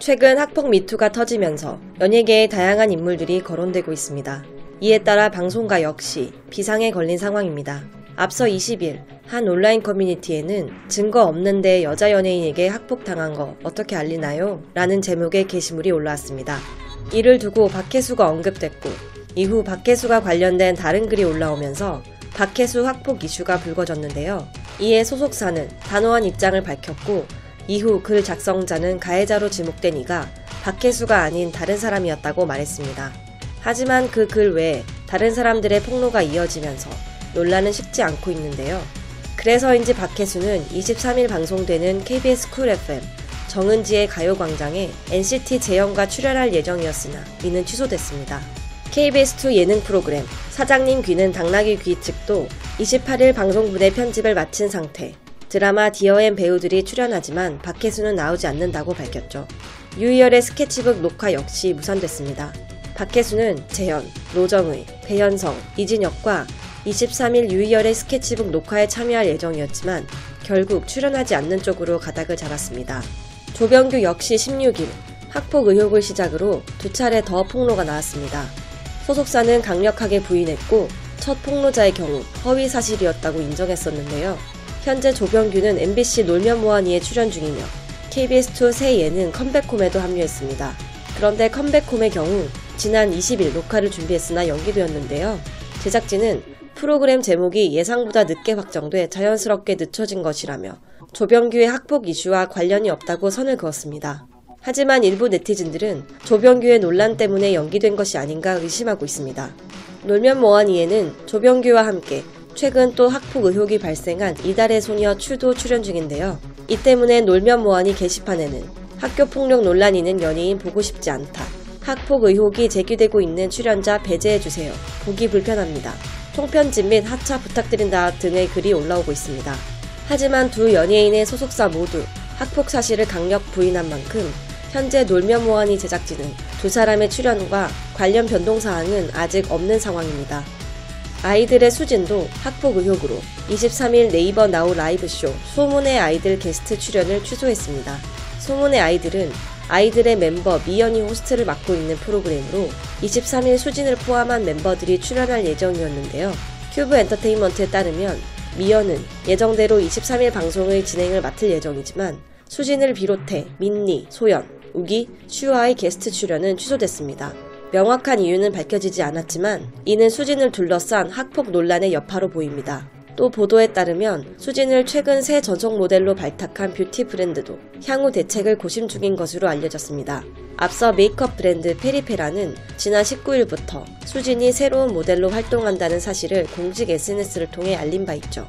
최근 학폭 미투가 터지면서 연예계의 다양한 인물들이 거론되고 있습니다. 이에 따라 방송가 역시 비상에 걸린 상황입니다. 앞서 20일 한 온라인 커뮤니티에는 증거 없는데 여자 연예인에게 학폭당한 거 어떻게 알리나요? 라는 제목의 게시물이 올라왔습니다. 이를 두고 박혜수가 언급됐고 이후 박혜수가 관련된 다른 글이 올라오면서 박혜수 학폭 이슈가 불거졌는데요. 이에 소속사는 단호한 입장을 밝혔고 이후 글 작성자는 가해자로 지목된 이가 박혜수가 아닌 다른 사람이었다고 말했습니다. 하지만 그 글 외에 다른 사람들의 폭로가 이어지면서 논란은 식지 않고 있는데요. 그래서인지 박혜수는 23일 방송되는 KBS 쿨 FM 정은지의 가요광장에 NCT 재현과 출연할 예정이었으나 이는 취소됐습니다. KBS2 예능 프로그램 사장님 귀는 당나귀 귀 측도 28일 방송분의 편집을 마친 상태 드라마 디어엠 배우들이 출연하지만 박혜수는 나오지 않는다고 밝혔죠. 유희열의 스케치북 녹화 역시 무산됐습니다. 박혜수는 재현, 노정의, 배현성, 이진혁과 23일 유희열의 스케치북 녹화에 참여할 예정이었지만 결국 출연하지 않는 쪽으로 가닥을 잡았습니다. 조병규 역시 16일 학폭 의혹을 시작으로 두 차례 더 폭로가 나왔습니다. 소속사는 강력하게 부인했고 첫 폭로자의 경우 허위 사실이었다고 인정했었는데요. 현재 조병규는 MBC 놀면 뭐하니에 출연 중이며 KBS2 새 예능 컴백홈에도 합류했습니다. 그런데 컴백홈의 경우 지난 20일 녹화를 준비했으나 연기되었는데요. 제작진은 프로그램 제목이 예상보다 늦게 확정돼 자연스럽게 늦춰진 것이라며 조병규의 학폭 이슈와 관련이 없다고 선을 그었습니다. 하지만 일부 네티즌들은 조병규의 논란 때문에 연기된 것이 아닌가 의심하고 있습니다. 놀면 뭐하니에는 조병규와 함께 최근 또 학폭 의혹이 발생한 이달의 소녀 추도 출연 중인데요. 이 때문에 놀면 뭐하니 게시판에는 학교 폭력 논란 있는 연예인 보고 싶지 않다. 학폭 의혹이 제기되고 있는 출연자 배제해주세요. 보기 불편합니다. 통편집 및 하차 부탁드린다 등의 글이 올라오고 있습니다. 하지만 두 연예인의 소속사 모두 학폭 사실을 강력 부인한 만큼 현재 놀면 뭐하니 제작진은 두 사람의 출연과 관련 변동 사항은 아직 없는 상황입니다. 아이들의 수진도 학폭 의혹으로 23일 네이버 나우 라이브쇼 소문의 아이들 게스트 출연을 취소했습니다. 소문의 아이들은 아이들의 멤버 미연이 호스트를 맡고 있는 프로그램으로 23일 수진을 포함한 멤버들이 출연할 예정이었는데요. 큐브 엔터테인먼트에 따르면 미연은 예정대로 23일 방송의 진행을 맡을 예정이지만 수진을 비롯해 민니, 소연, 우기, 슈아의 게스트 출연은 취소됐습니다. 명확한 이유는 밝혀지지 않았지만 이는 수진을 둘러싼 학폭 논란의 여파로 보입니다. 또 보도에 따르면 수진을 최근 새 전속 모델로 발탁한 뷰티 브랜드도 향후 대책을 고심 중인 것으로 알려졌습니다. 앞서 메이크업 브랜드 페리페라는 지난 19일부터 수진이 새로운 모델로 활동한다는 사실을 공식 SNS를 통해 알린 바 있죠.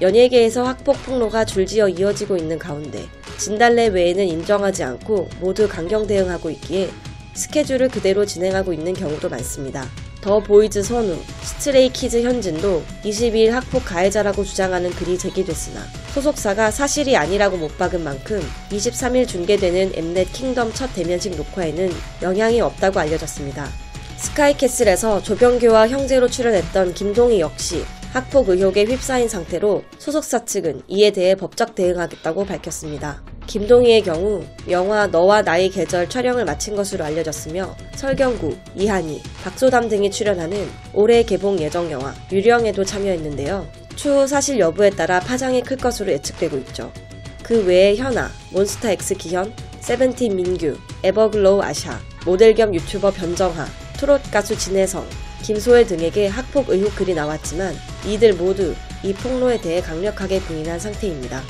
연예계에서 학폭 폭로가 줄지어 이어지고 있는 가운데 진달래 외에는 인정하지 않고 모두 강경 대응하고 있기에 스케줄을 그대로 진행하고 있는 경우도 많습니다. 더 보이즈 선우, 스트레이 키즈 현진도 22일 학폭 가해자라고 주장하는 글이 제기됐으나 소속사가 사실이 아니라고 못 박은 만큼 23일 중계되는 엠넷 킹덤 첫 대면식 녹화에는 영향이 없다고 알려졌습니다. 스카이캐슬에서 조병규와 형제로 출연했던 김동희 역시 학폭 의혹에 휩싸인 상태로 소속사 측은 이에 대해 법적 대응하겠다고 밝혔습니다. 김동희의 경우 영화 너와 나의 계절 촬영을 마친 것으로 알려졌으며 설경구, 이하늬, 박소담 등이 출연하는 올해 개봉 예정 영화 유령에도 참여했는데요. 추후 사실 여부에 따라 파장이 클 것으로 예측되고 있죠. 그 외에 현아, 몬스타엑스 기현, 세븐틴 민규, 에버글로우 아샤, 모델 겸 유튜버 변정하, 트롯 가수 진혜성, 김소혜 등에게 학폭 의혹 글이 나왔지만 이들 모두 이 폭로에 대해 강력하게 부인한 상태입니다.